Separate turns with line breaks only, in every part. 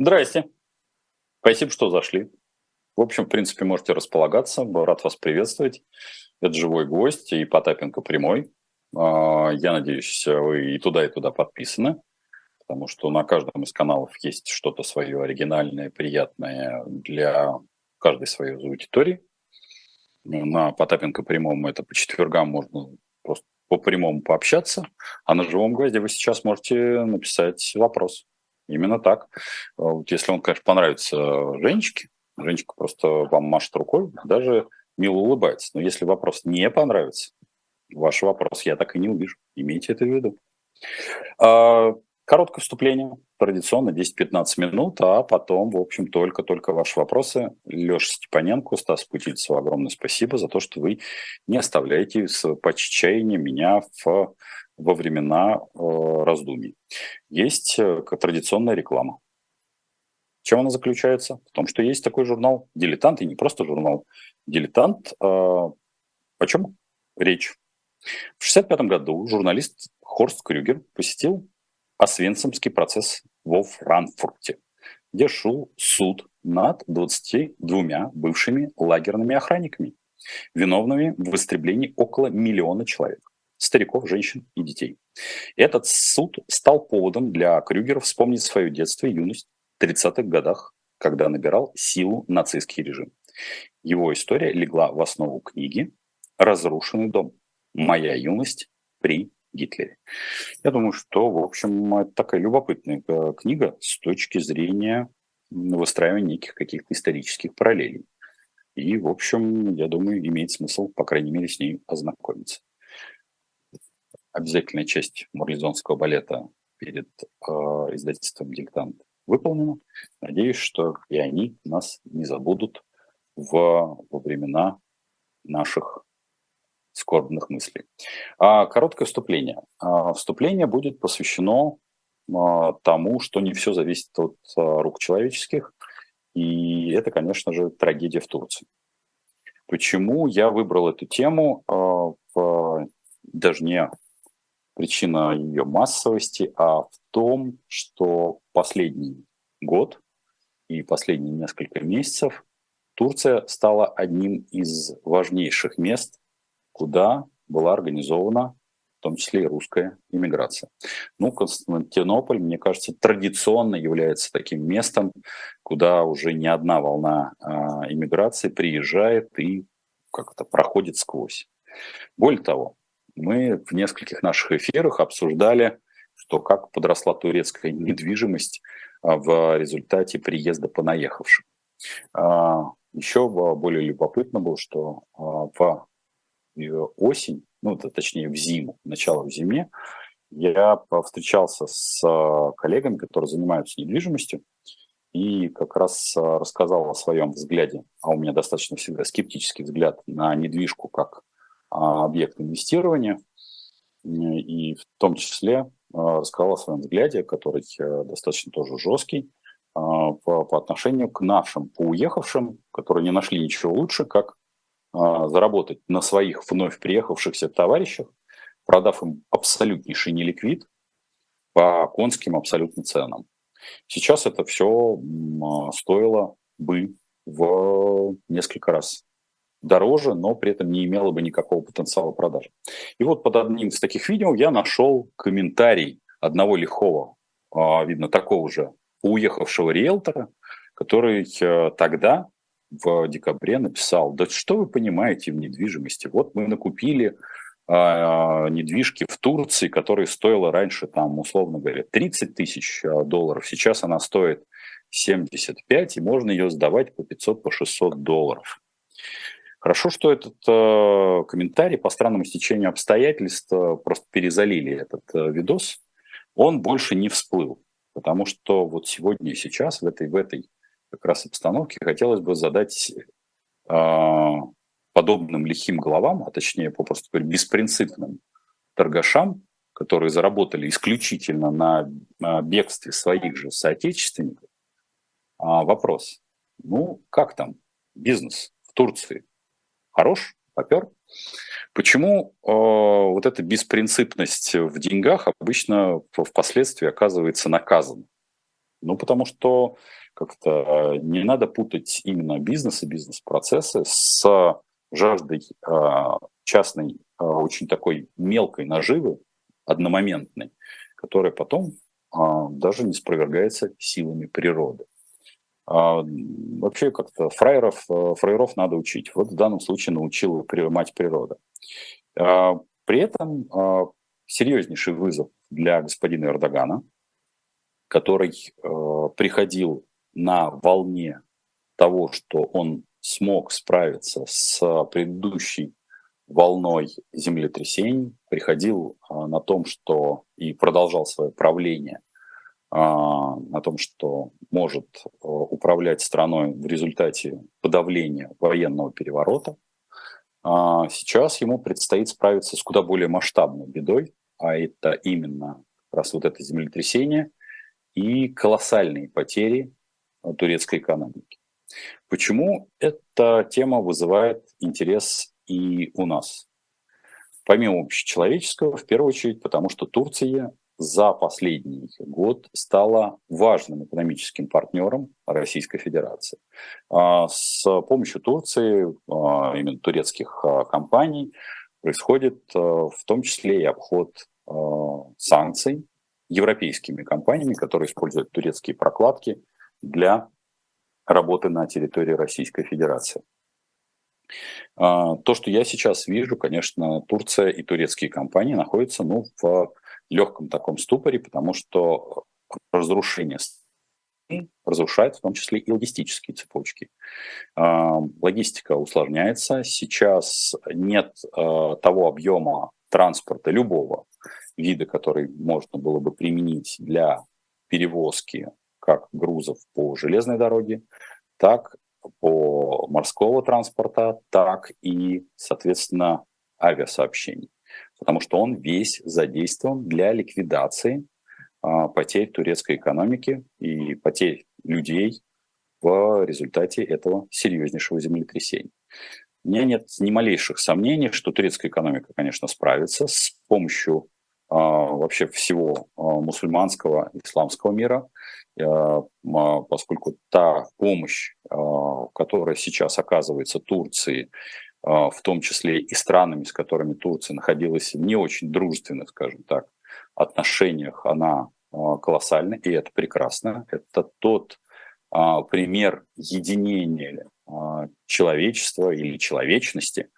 Здрасте. Спасибо, что зашли. В общем, в принципе, можете располагаться. Рад вас приветствовать. Это живой гость и Потапенко прямой. А, я надеюсь, вы и туда, и туда подписаны, потому что на каждом из каналов есть что-то свое оригинальное, приятное для каждой своей аудитории. На Потапенко прямом это по четвергам можно просто по прямому пообщаться, а на живом гвозде вы сейчас можете написать вопрос. Именно так. Вот если он, конечно, понравится Женечке, Женечка просто вам машет рукой, даже мило улыбается. Но если вопрос не понравится, ваш вопрос я так и не увижу. Имейте это в виду. А, короткое вступление, традиционно 10-15 минут, а потом, в общем, только-только ваши вопросы. Леша Степаненко, Стас Путильцев, огромное спасибо за то, что вы не оставляете с поччаяния меня в во времена э, раздумий. Есть э, традиционная реклама. чем она заключается? В том, что есть такой журнал «Дилетант», и не просто журнал «Дилетант». Э, о чем речь? В 1965 году журналист Хорст Крюгер посетил Освенцимский процесс во Франкфурте, где шел суд над 22 бывшими лагерными охранниками, виновными в истреблении около миллиона человек стариков, женщин и детей. Этот суд стал поводом для Крюгера вспомнить свое детство и юность в 30-х годах, когда набирал силу нацистский режим. Его история легла в основу книги «Разрушенный дом. Моя юность при Гитлере». Я думаю, что, в общем, это такая любопытная э, книга с точки зрения выстраивания неких каких-то исторических параллелей. И, в общем, я думаю, имеет смысл, по крайней мере, с ней ознакомиться обязательная часть марлезонского балета перед э, издательством «Диктант» выполнена. Надеюсь, что и они нас не забудут в, во времена наших скорбных мыслей. А, короткое вступление. А, вступление будет посвящено а, тому, что не все зависит от а, рук человеческих, и это, конечно же, трагедия в Турции. Почему я выбрал эту тему, а, в, даже не причина ее массовости, а в том, что последний год и последние несколько месяцев Турция стала одним из важнейших мест, куда была организована в том числе и русская иммиграция. Ну, Константинополь, мне кажется, традиционно является таким местом, куда уже не одна волна а, иммиграции приезжает и как-то проходит сквозь. Более того, мы в нескольких наших эфирах обсуждали, что как подросла турецкая недвижимость а, в результате приезда понаехавших. А, Еще более любопытно было, что а, в осень, ну, точнее в зиму, начало в зиме, я встречался с коллегами, которые занимаются недвижимостью, и как раз рассказал о своем взгляде, а у меня достаточно всегда скептический взгляд на недвижку как объект инвестирования, и в том числе а, рассказал о своем взгляде, который э, достаточно тоже жесткий, а, по, по отношению к нашим поуехавшим, которые не нашли ничего лучше, как заработать на своих вновь приехавшихся товарищах, продав им абсолютнейший неликвид по конским абсолютно ценам. Сейчас это все стоило бы в несколько раз дороже, но при этом не имело бы никакого потенциала продажи. И вот под одним из таких видео я нашел комментарий одного лихого, а, видно, такого же уехавшего риэлтора, который э, тогда, в декабре, написал, да что вы понимаете в недвижимости? Вот мы накупили а, недвижки в Турции, которая стоила раньше, там, условно говоря, 30 тысяч а, долларов. Сейчас она стоит 75, и можно ее сдавать по 500, по 600 долларов. Хорошо, что этот э, комментарий по странному стечению обстоятельств э, просто перезалили этот э, видос. Он больше не всплыл, потому что вот сегодня и сейчас в этой, в этой как раз обстановке хотелось бы задать э, подобным лихим головам, а точнее, попросту говоря, беспринципным торгашам, которые заработали исключительно на, бегстве своих же соотечественников, э, вопрос. Ну, как там бизнес в Турции? Хорош, попер. Почему э, вот эта беспринципность в деньгах обычно впоследствии оказывается наказана? Ну, потому что как-то не надо путать именно бизнес и бизнес-процессы с жаждой частной, очень такой мелкой наживы, одномоментной, которая потом даже не спровергается силами природы. Вообще как-то фраеров, фраеров надо учить. Вот в данном случае научила мать природа. При этом серьезнейший вызов для господина Эрдогана, который э, приходил на волне того, что он смог справиться с предыдущей волной землетрясений, приходил э, на том, что и продолжал свое правление э, на том, что может э, управлять страной в результате подавления военного переворота. А сейчас ему предстоит справиться с куда более масштабной бедой, а это именно как раз вот это землетрясение и колоссальные потери турецкой экономики. Почему эта тема вызывает интерес и у нас? Помимо общечеловеческого, в первую очередь, потому что Турция за последний год стала важным экономическим партнером Российской Федерации. А, с помощью Турции, а, именно турецких а, компаний, происходит в том числе и обход санкций европейскими компаниями, которые используют турецкие прокладки для работы на территории Российской Федерации. То, что я сейчас вижу, конечно, Турция и турецкие компании находятся ну, в легком таком ступоре, потому что разрушение разрушает в том числе и логистические цепочки. А, логистика усложняется. Сейчас нет а, того объема транспорта любого вида, который можно было бы применить для перевозки как грузов по железной дороге, так по морского транспорта, так и, соответственно, авиасообщений потому что он весь задействован для ликвидации а, потерь турецкой экономики и потерь людей в результате этого серьезнейшего землетрясения. У меня нет ни малейших сомнений, что турецкая экономика, конечно, справится с помощью а, вообще всего а, мусульманского, исламского мира, а, поскольку та помощь, которая сейчас оказывается Турции в том числе и странами, с которыми Турция находилась не очень дружественных, скажем так, отношениях, она а, колоссальна, и это прекрасно. Это тот а, пример единения человечества или человечности,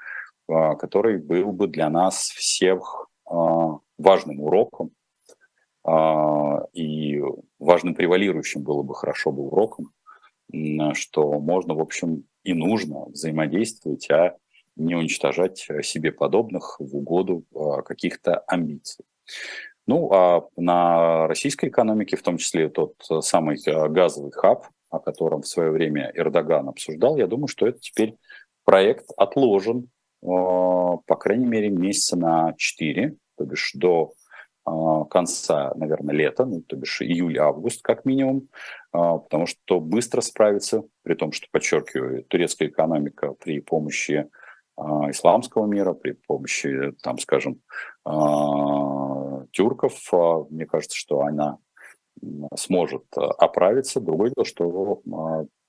который был бы для нас всех важным уроком, и важным превалирующим было бы хорошо бы уроком, что можно, в общем, и нужно взаимодействовать, а не уничтожать э, себе подобных в угоду а, каких-то амбиций. Ну, а на российской экономике, в том числе тот э, самый э, газовый хаб, о котором в свое время Эрдоган обсуждал, я думаю, что это теперь проект отложен, по крайней мере, месяца на 4, то бишь до конца, наверное, лета, ну, то бишь июль-август как минимум, потому что быстро справиться, при том, что, подчеркиваю, турецкая экономика при помощи а, исламского мира, при помощи, там, скажем, а, тюрков, а, мне кажется, что она сможет оправиться. Другое дело, что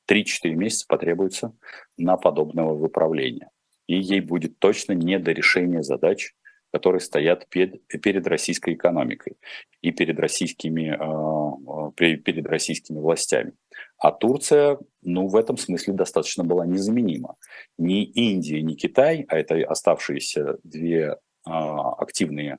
3-4 месяца потребуется на подобного выправления. И ей будет точно не до решения задач которые стоят перед, перед российской экономикой и перед российскими, а, перед российскими властями. А Турция, ну, в этом смысле достаточно была незаменима. Ни Индия, ни Китай, а это оставшиеся две а, активные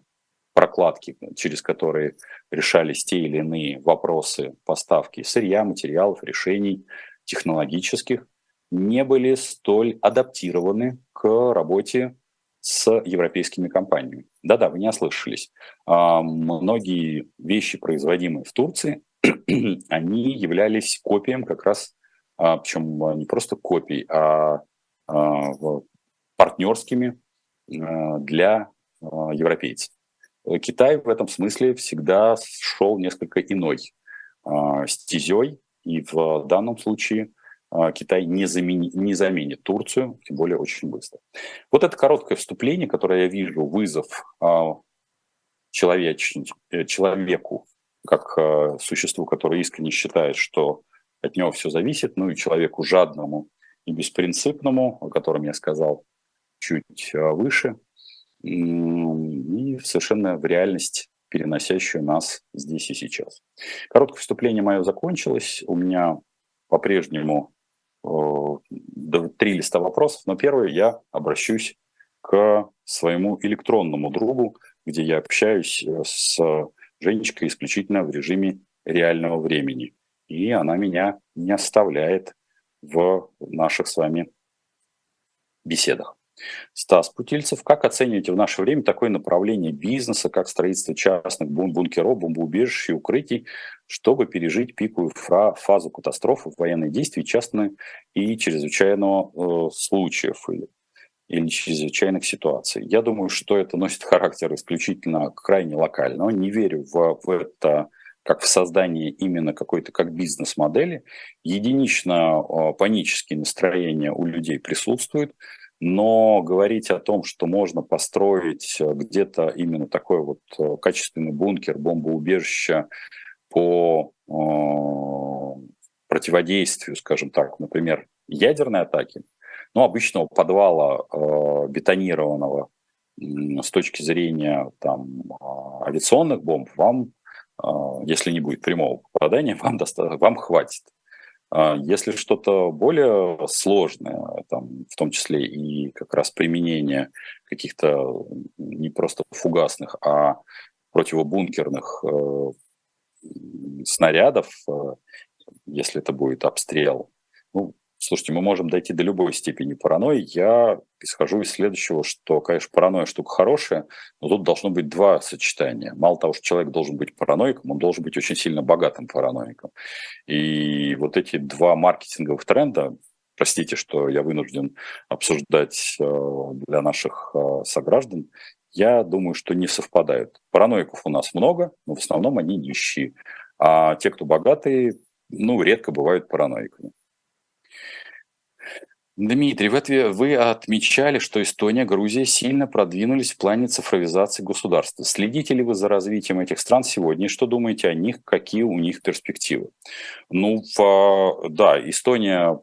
прокладки, через которые решались те или иные вопросы поставки сырья, материалов, решений технологических, не были столь адаптированы к работе с европейскими компаниями. Да-да, вы не ослышались. А, многие вещи, производимые в Турции, они являлись копием как раз, а, причем не просто копий, а, а партнерскими для европейцев. Китай в этом смысле всегда шел несколько иной стезей, и в данном случае – а, Китай не, замени, не заменит Турцию, тем более очень быстро. Вот это короткое вступление, которое я вижу, вызов а, человеч, человеку как э, существу, которое искренне считает, что от него все зависит, ну и человеку жадному и беспринципному, о котором я сказал чуть э, выше, и совершенно в реальность переносящую нас здесь и сейчас. Короткое вступление мое закончилось. У меня по-прежнему э, три листа вопросов, но первый я обращусь к своему электронному другу, где я общаюсь с Женечкой исключительно в режиме реального времени. И она меня не оставляет в наших с вами беседах. Стас Путильцев, как оцениваете в наше время такое направление бизнеса, как строительство частных бун бункеров, бомбоубежищ и укрытий, чтобы пережить пиковую фазу катастрофы, военных действий, частных и чрезвычайного э, случаев или, или чрезвычайных ситуаций? Я думаю, что это носит характер исключительно крайне локального. Не верю в, в это как в создание именно какой-то как бизнес-модели. Единично э, панические настроения у людей присутствуют но говорить о том, что можно построить э, где-то именно такой вот э, качественный бункер, бомбоубежище по э, противодействию, скажем так, например, ядерной атаки, ну, обычного подвала э, бетонированного с точки зрения там, авиационных бомб, вам, э, если не будет прямого попадания, вам, доста- вам хватит. А если что-то более сложное, там, в том числе и как раз применение каких-то не просто фугасных, а противобункерных э, снарядов, э, если это будет обстрел, ну, Слушайте, мы можем дойти до любой степени паранойи. Я исхожу из следующего, что, конечно, паранойя штука хорошая, но тут должно быть два сочетания. Мало того, что человек должен быть параноиком, он должен быть очень сильно богатым параноиком. И вот эти два маркетинговых тренда, простите, что я вынужден обсуждать э, для наших э, сограждан, я думаю, что не совпадают. Параноиков у нас много, но в основном они нищие. А те, кто богатые, ну, редко бывают параноиками. Дмитрий, вы, вы отмечали, что Эстония, Грузия сильно продвинулись в плане цифровизации государства. Следите ли вы за развитием этих стран сегодня? Что думаете о них? Какие у них перспективы? Ну, в, да, Эстония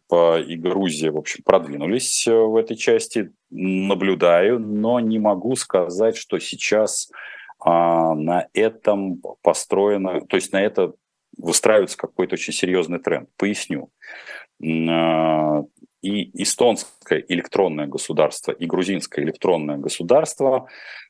и Грузия, в общем, продвинулись э, в этой части. Наблюдаю, но не могу сказать, что сейчас а, на этом построено, то есть на это выстраивается какой-то очень серьезный тренд. Поясню. И эстонское электронное государство, и грузинское электронное государство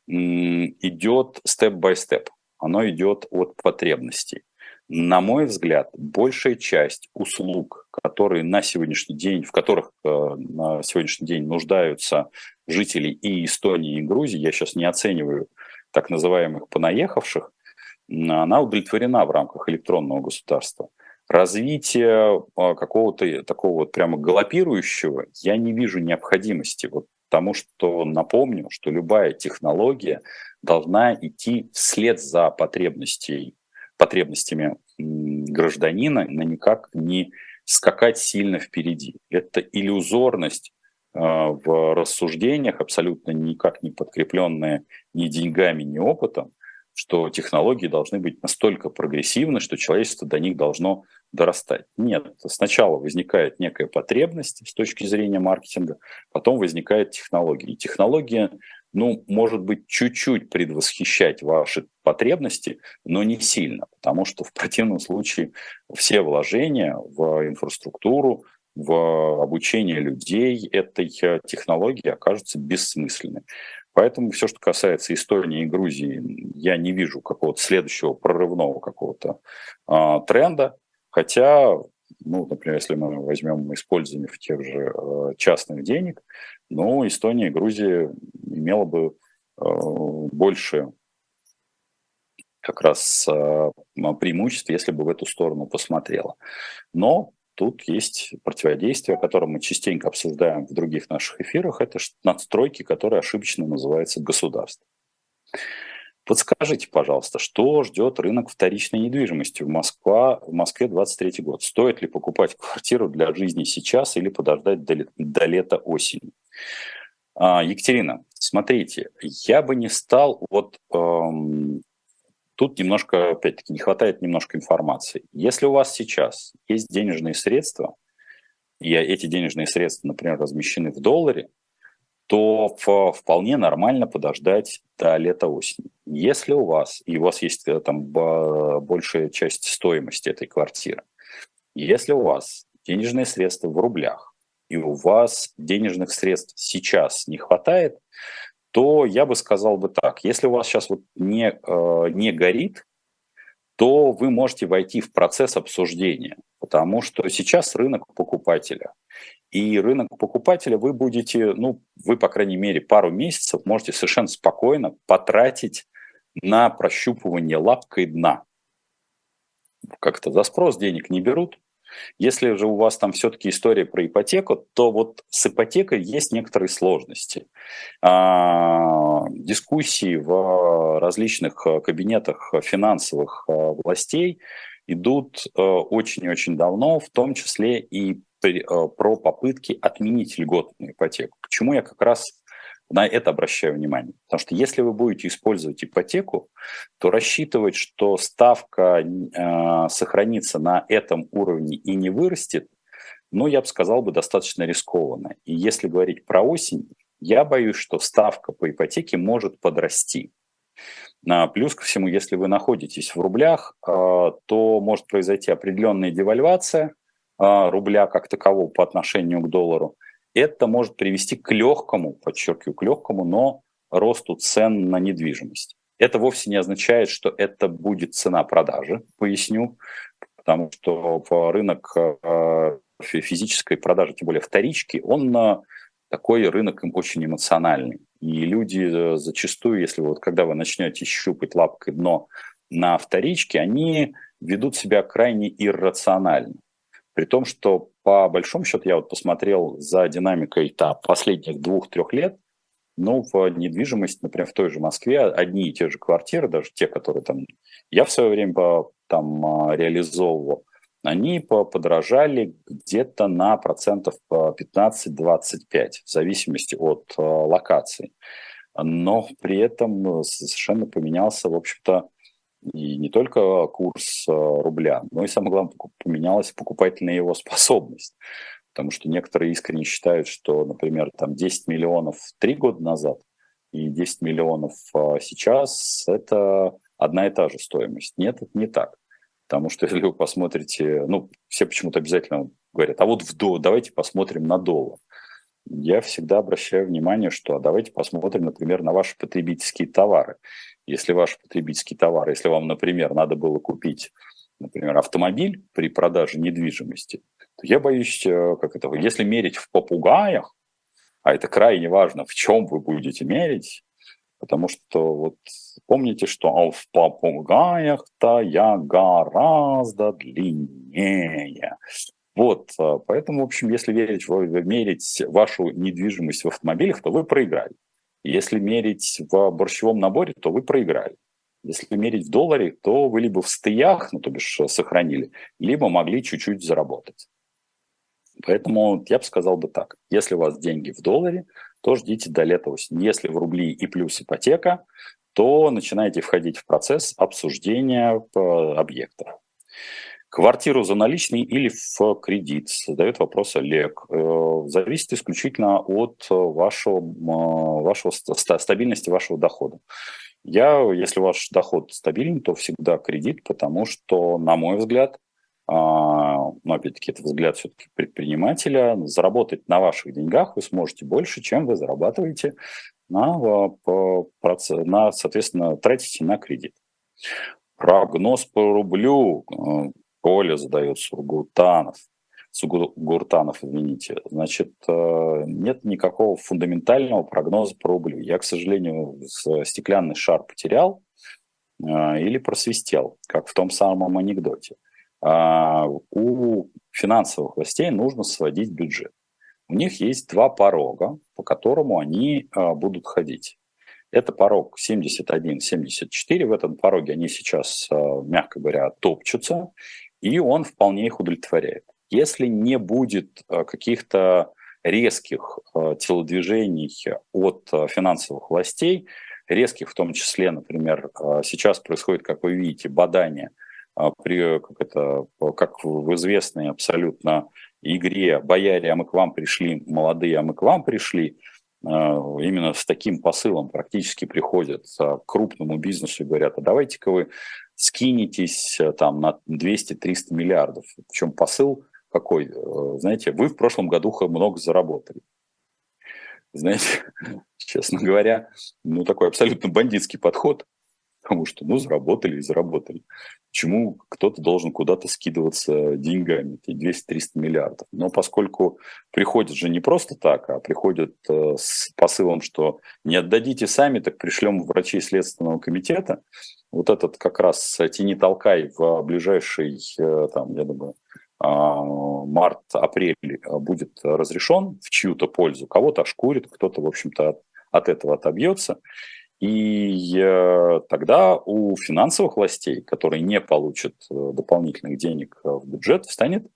идет степ-бай-степ. Оно идет от потребностей. На мой взгляд, большая часть услуг, которые на сегодняшний день, в которых э, на сегодняшний день нуждаются жители и Эстонии, и Грузии, я сейчас не оцениваю так называемых понаехавших, она удовлетворена в рамках электронного государства развития а, какого-то такого вот прямо галопирующего я не вижу необходимости. Вот потому что напомню, что любая технология должна идти вслед за потребностей, потребностями гражданина, но никак не скакать сильно впереди. Это иллюзорность а, в рассуждениях, абсолютно никак не подкрепленная ни деньгами, ни опытом, что технологии должны быть настолько прогрессивны, что человечество до них должно дорастать. Нет, сначала возникает некая потребность с точки зрения маркетинга, потом возникает технология. И технология, ну, может быть, чуть-чуть предвосхищать ваши потребности, но не сильно, потому что в противном случае все вложения в инфраструктуру, в обучение людей этой технологии окажутся бессмысленными. Поэтому все, что касается Эстонии и Грузии, я не вижу какого-то следующего прорывного какого-то э, тренда. Хотя, ну, например, если мы возьмем использование в тех же э, частных денег, ну, Эстония и Грузия имела бы э, больше как раз э, преимуществ, если бы в эту сторону посмотрела. Но Тут есть противодействие, которое мы частенько обсуждаем в других наших эфирах. Это надстройки, которые ошибочно называются государством. Подскажите, пожалуйста, что ждет рынок вторичной недвижимости в, Москва, в Москве 23 год? Стоит ли покупать квартиру для жизни сейчас или подождать до, до лета осени? А, Екатерина, смотрите, я бы не стал вот эм, тут немножко, опять-таки, не хватает немножко информации. Если у вас сейчас есть денежные средства, и эти денежные средства, например, размещены в долларе, то вполне нормально подождать до лета-осени. Если у вас, и у вас есть э, там большая часть стоимости этой квартиры, если у вас денежные средства в рублях, и у вас денежных средств сейчас не хватает, то я бы сказал бы так, если у вас сейчас вот не, э, не горит, то вы можете войти в процесс обсуждения, потому что сейчас рынок покупателя. И рынок покупателя вы будете, ну, вы, по крайней мере, пару месяцев можете совершенно спокойно потратить на прощупывание лапкой дна. Как-то за спрос денег не берут, если же у вас там все-таки история про ипотеку, то вот с ипотекой есть некоторые сложности. А, дискуссии в различных э, кабинетах финансовых э, властей идут э, очень-очень давно, в том числе и про попытки отменить льготную ипотеку. Почему я как раз на это обращаю внимание. Потому что если вы будете использовать ипотеку, то рассчитывать, что ставка э, сохранится на этом уровне и не вырастет, ну, я бы сказал, бы достаточно рискованно. И если говорить про осень, я боюсь, что ставка по ипотеке может подрасти. А, плюс ко всему, если вы находитесь в рублях, э, то может произойти определенная девальвация э, рубля как такового по отношению к доллару – это может привести к легкому, подчеркиваю, к легкому, но росту цен на недвижимость. Это вовсе не означает, что это будет цена продажи, поясню, потому что рынок э, физической продажи, тем более вторички, он такой рынок очень эмоциональный. И люди э, зачастую, если вот когда вы начнете щупать лапкой дно на вторичке, они ведут себя крайне иррационально. При том, что по большому счету я вот посмотрел за динамикой там, последних двух-трех лет, ну, в недвижимость, например, в той же Москве одни и те же квартиры, даже те, которые там я в свое время там а, реализовывал, они подорожали где-то на процентов 15-25, в зависимости от локации. Но при этом совершенно поменялся, в общем-то, и не только курс э, рубля, но и, самое главное, поменялась покупательная его способность. Потому что некоторые искренне считают, что, например, там 10 миллионов три года назад и 10 миллионов э, сейчас – это одна и та же стоимость. Нет, это не так. Потому что если вы посмотрите, ну, все почему-то обязательно говорят, а вот в до, давайте посмотрим на доллар. Я всегда обращаю внимание, что а давайте посмотрим, например, на ваши потребительские товары если ваш потребительский товар, если вам, например, надо было купить, например, автомобиль при продаже недвижимости, то я боюсь, э, как это, если мерить в попугаях, а это крайне важно, в чем вы будете мерить, потому что вот помните, что а в попугаях-то я гораздо длиннее. Вот, э, поэтому, в общем, если верить, мерить вашу недвижимость в автомобилях, то вы проиграли. Если мерить в борщевом наборе, то вы проиграли. Если мерить в долларе, то вы либо в стыях, ну то бишь сохранили, либо могли чуть-чуть заработать. Поэтому я бы сказал бы так. Если у вас деньги в долларе, то ждите до лета осени. Если в рубли и плюс ипотека, то начинайте входить в процесс обсуждения э, объектов. Квартиру за наличный или в кредит? Задает вопрос Олег. Э, зависит исключительно от вашего, вашего стабильности вашего дохода. Я, если ваш доход стабильный, то всегда кредит, потому что, на мой взгляд, а, ну, опять-таки, это взгляд все-таки предпринимателя, заработать на ваших деньгах вы сможете больше, чем вы зарабатываете на, на соответственно, тратите на кредит. Прогноз по рублю. Э, Коля задает Сургутанов. Сугуртанов, извините. Значит, э, нет никакого фундаментального прогноза по рублю. Я, к сожалению, стеклянный шар потерял э, или просвистел, как в том самом анекдоте. А, у финансовых властей нужно сводить бюджет. У них есть два порога, по которому они э, будут ходить. Это порог 71-74. В этом пороге они сейчас, мягко говоря, топчутся и он вполне их удовлетворяет. Если не будет э, каких-то резких э, телодвижений от э, финансовых властей, резких, в том числе, например, сейчас происходит, как вы видите, бадание при, как, это, как в известной абсолютно игре «Бояре, а мы к вам пришли, молодые, а мы к вам пришли», именно с таким посылом практически приходят к крупному бизнесу и говорят, а давайте-ка вы скинетесь там на 200-300 миллиардов. Причем посыл какой? Э, знаете, вы в прошлом году много заработали. Знаете, честно говоря, ну такой абсолютно бандитский подход, потому что, ну, заработали и заработали. Почему кто-то должен куда-то скидываться деньгами, 200-300 миллиардов? Но поскольку приходят же не просто так, а приходят э, с посылом, что не отдадите сами, так пришлем врачей Следственного комитета, вот этот как раз тени толкай в ближайший, э, там, я думаю, а, март-апрель будет разрешен в чью-то пользу, кого-то ошкурит, кто-то, в общем-то, от, от этого отобьется. И э, тогда у финансовых властей, которые не получат э, дополнительных денег в бюджет, встанет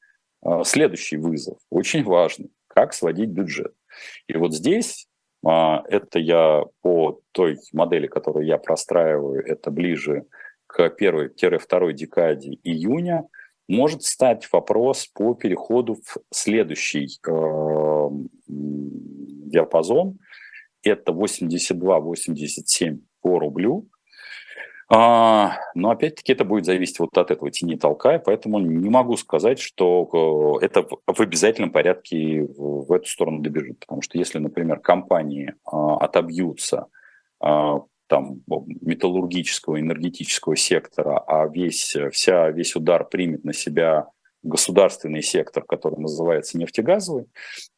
следующий вызов, очень важный, как сводить бюджет. И вот здесь а, это я по той модели, которую я простраиваю, это ближе к первой-второй декаде июня, может стать вопрос по переходу в следующий э, диапазон. Это 82-87 по рублю. А, но опять-таки это будет зависеть вот от этого тени толкая, поэтому не могу сказать, что э, это в обязательном порядке в эту сторону добежит. Потому что если, например, компании а, отобьются а, там, металлургического, энергетического сектора, а весь, вся, весь удар примет на себя государственный сектор, который называется нефтегазовый,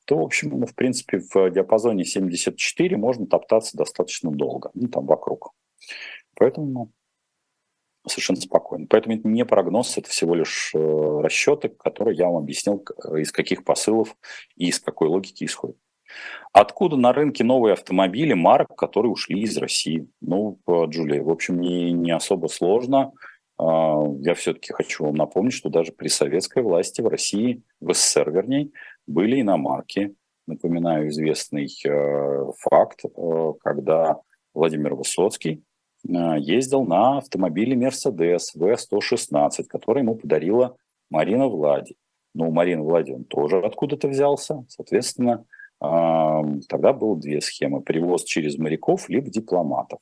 то, в общем, ну, в принципе, в диапазоне 74 можно топтаться достаточно долго, ну, там вокруг. Поэтому совершенно спокойно. Поэтому это не прогноз, это всего лишь э, расчеты, которые я вам объяснил, из каких посылов и из какой логики исходят. Откуда на рынке новые автомобили марок, которые ушли из России? Ну, Джулия, в общем, не, не особо сложно. А, я все-таки хочу вам напомнить, что даже при советской власти в России, в СССР вернее, были иномарки. Напоминаю известный э, факт, э, когда Владимир Высоцкий Э, ездил на автомобиле Mercedes V116, который ему подарила Марина Влади. Но у Марины Влади он тоже откуда-то взялся. Соответственно, тогда было две схемы. Привоз через моряков, либо дипломатов.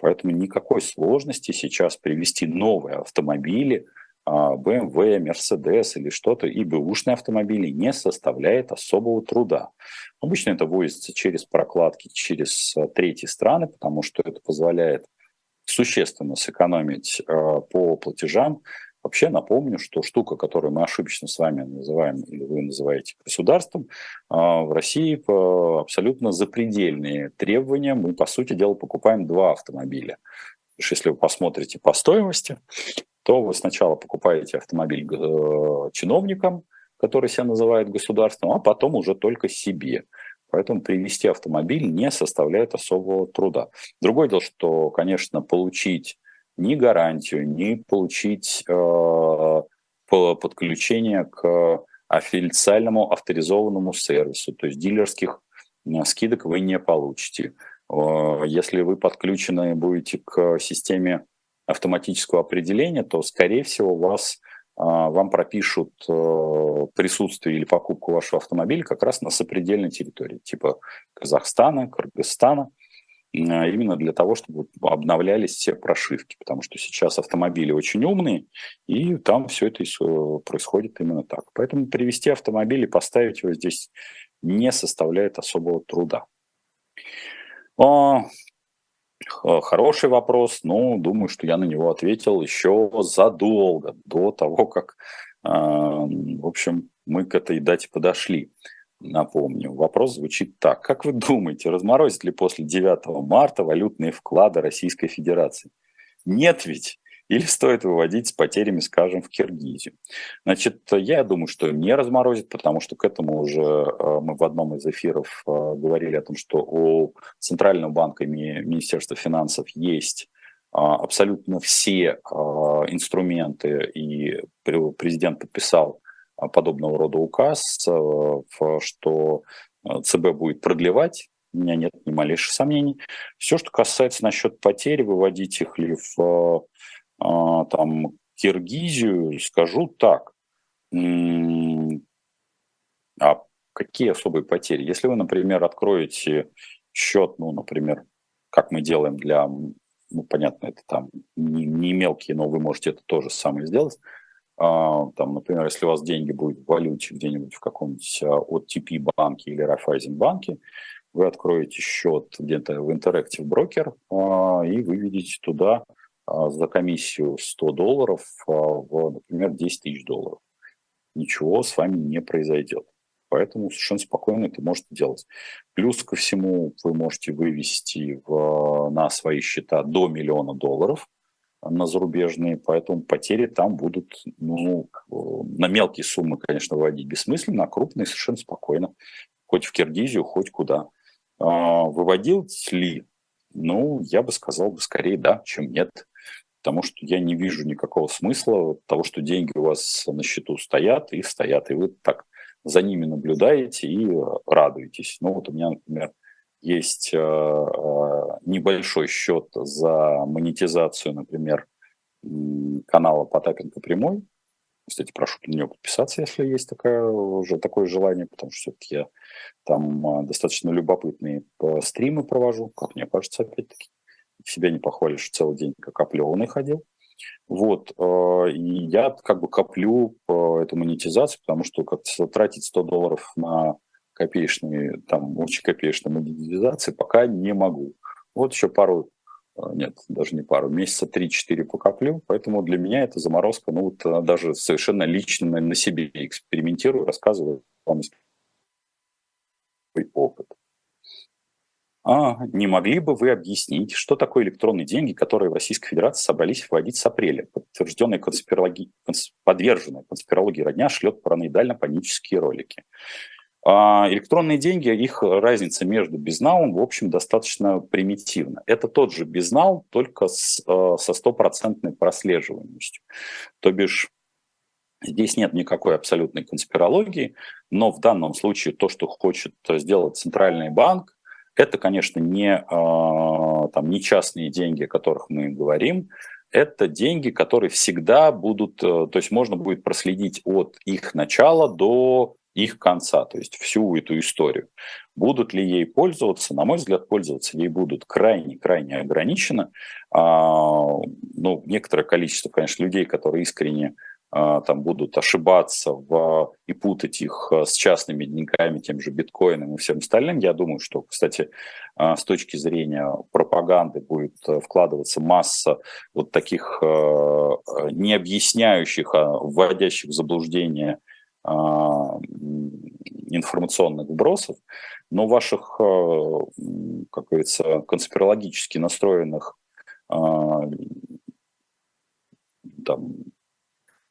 Поэтому никакой сложности сейчас привести новые автомобили, BMW, Mercedes или что-то, и бэушные автомобили не составляет особого труда. Обычно это возится через прокладки, через э, третьи страны, потому что это позволяет существенно сэкономить э, по платежам. Вообще напомню, что штука, которую мы ошибочно с вами называем, или вы называете государством, э, в России абсолютно запредельные требования. Мы, по сути дела, покупаем два автомобиля. Если вы посмотрите по стоимости, то вы сначала покупаете автомобиль э, чиновникам, который себя называет государством, а потом уже только себе. Поэтому привести автомобиль не составляет особого труда. Другое дело, что, конечно, получить ни гарантию, ни получить э, подключение к официальному авторизованному сервису, то есть дилерских э, скидок вы не получите. Э, если вы подключены будете к системе автоматического определения, то, скорее всего, вас а, вам пропишут э, присутствие или покупку вашего автомобиля как раз на сопредельной территории, типа Казахстана, Кыргызстана, именно для того, чтобы обновлялись все прошивки, потому что сейчас автомобили очень умные, и там все это происходит именно так. Поэтому привести автомобиль и поставить его здесь не составляет особого труда. А, Хороший вопрос, но думаю, что я на него ответил еще задолго до того, как, а, в общем, мы к этой дате подошли. Напомню, вопрос звучит так. Как вы думаете, разморозит ли после 9 марта валютные вклады Российской Федерации? Нет ведь. Или стоит выводить с потерями, скажем, в Киргизию? Значит, я думаю, что не разморозит, потому что к этому уже э, мы в одном из эфиров э, говорили о том, что у Центрального банка и Министерства финансов есть э, абсолютно все инструменты, и президент подписал подобного рода указ, что ЦБ будет продлевать у меня нет ни малейших сомнений. Все, что касается насчет потери, выводить их ли в а, там, Киргизию, скажу так. А какие особые потери? Если вы, например, откроете счет, ну, например, как мы делаем для, ну, понятно, это там не, не мелкие, но вы можете это тоже самое сделать. А, там, например, если у вас деньги будут в валюте где-нибудь в каком-нибудь OTP а, банке или Raiffeisen банке, вы откроете счет где-то в Interactive Broker а, и выведете туда за комиссию 100 долларов в, например, 10 тысяч долларов. Ничего с вами не произойдет. Поэтому совершенно спокойно это можете делать. Плюс ко всему вы можете вывести в, на свои счета до миллиона долларов на зарубежные, поэтому потери там будут, ну, на мелкие суммы, конечно, выводить бессмысленно, а крупные совершенно спокойно. Хоть в Киргизию, хоть куда. А, выводил ли? Ну, я бы сказал бы скорее да, чем нет. Потому что я не вижу никакого смысла того, что деньги у вас на счету стоят и стоят, и вы так за ними наблюдаете и э, радуетесь. Ну вот у меня, например, есть э, э, небольшой счет за монетизацию, например, канала Потапенко прямой. Кстати, прошу на него подписаться, если есть такое, уже такое желание, потому что все-таки я там достаточно любопытные стримы провожу, как мне кажется, опять-таки. Себя не похвалишь, целый день как оплеванный ходил. Вот, э, и я как бы коплю эту монетизацию, потому что как тратить 100 долларов на копеечные, там, очень копеечные монетизации пока не могу. Вот еще пару, э, нет, даже не пару, месяца 3-4 покоплю, поэтому для меня это заморозка, ну вот э, даже совершенно лично на себе экспериментирую, рассказываю вам свой опыт. А не могли бы вы объяснить, что такое электронные деньги, которые в Российской Федерации собрались вводить с апреля? Подтвержденная конспирологи... конс... подверженная конспирологии родня шлет параноидально-панические ролики. А электронные деньги, их разница между безналом, в общем, достаточно примитивна. Это тот же безнал, только с, э, со стопроцентной прослеживаемостью. То бишь Здесь нет никакой абсолютной конспирологии, но в данном случае то, что хочет сделать Центральный банк, это, конечно, не, а, там, не частные деньги, о которых мы говорим, это деньги, которые всегда будут, э, то есть можно будет проследить от их начала до их конца, то есть всю эту историю. Будут ли ей пользоваться? На мой взгляд, пользоваться ей будут крайне-крайне ограниченно. А, ну, некоторое количество, конечно, людей, которые искренне а, там будут ошибаться в, и путать их а, с частными деньгами, тем же биткоином и всем остальным. Я думаю, что, кстати, а, с точки зрения пропаганды будет вкладываться масса вот таких не объясняющих, а вводящих в заблуждение информационных вбросов, но ваших, как говорится, конспирологически настроенных там,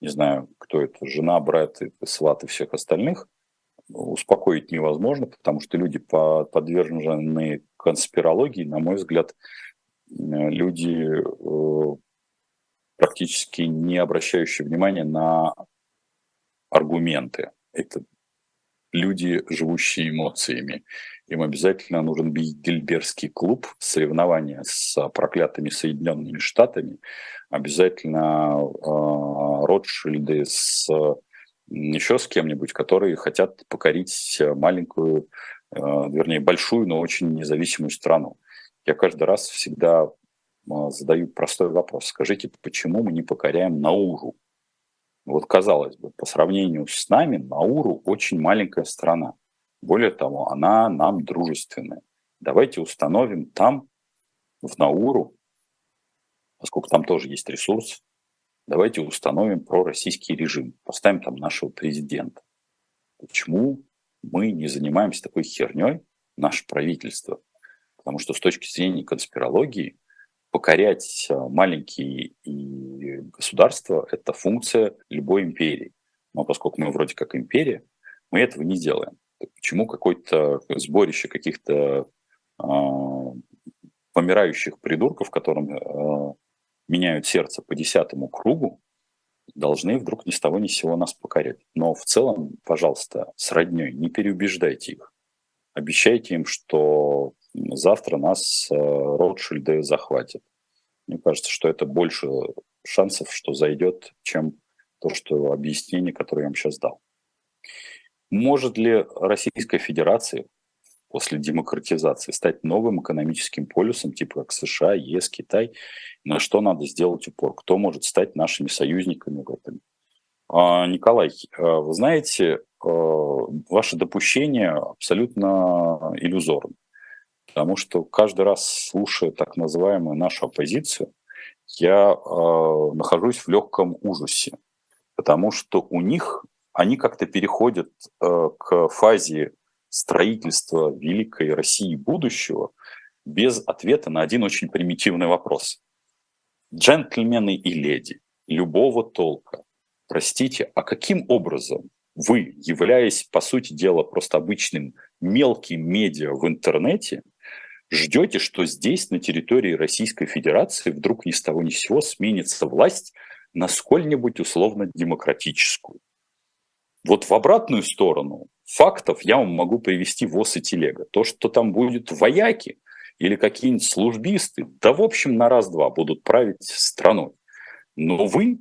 не знаю, кто это, жена, брат, сват и всех остальных, успокоить невозможно, потому что люди, подвержены конспирологии, на мой взгляд, люди э, практически не обращающие внимания на аргументы. Это люди, живущие эмоциями. Им обязательно нужен Бильдербергский клуб, соревнования с проклятыми Соединенными Штатами, обязательно э, Ротшильды с еще с кем-нибудь, которые хотят покорить маленькую, э, вернее, большую, но очень независимую страну. Я каждый раз всегда э, задаю простой вопрос. Скажите, почему мы не покоряем Науру? Вот казалось бы, по сравнению с нами, Науру очень маленькая страна. Более того, она нам дружественная. Давайте установим там, в Науру, поскольку там тоже есть ресурс, давайте установим пророссийский режим, поставим там нашего президента. Почему мы не занимаемся такой херней, наше правительство? Потому что с точки зрения конспирологии покорять э, маленькие государства – это функция любой империи. Но поскольку мы вроде как империя, мы этого не делаем. Так почему какое-то сборище каких-то э, помирающих придурков, которым э, меняют сердце по десятому кругу, должны вдруг ни с того ни с сего нас покорять. Но в целом, пожалуйста, с родней не переубеждайте их. обещайте им, что завтра нас э, Ротшильды захватят. Мне кажется, что это больше шансов, что зайдет, чем то, что объяснение, которое я вам сейчас дал. Может ли Российская Федерация после демократизации стать новым экономическим полюсом, типа как США, ЕС, Китай? На что надо сделать упор? Кто может стать нашими союзниками в этом? А, Николай, а, вы знаете, а, ваше допущение абсолютно иллюзорно. Потому что каждый раз, слушая так называемую нашу оппозицию, я э, нахожусь в легком ужасе. Потому что у них они как-то переходят э, к фазе строительства великой России будущего без ответа на один очень примитивный вопрос. Джентльмены и леди любого толка, простите, а каким образом вы, являясь, по сути дела, просто обычным мелким медиа в интернете, ждете, что здесь, на территории Российской Федерации, вдруг ни с того ни с сего сменится власть на сколь-нибудь условно-демократическую. Вот в обратную сторону фактов я вам могу привести ВОЗ и телега. То, что там будет вояки или какие-нибудь службисты, да в общем на раз-два будут править страной. Но вы,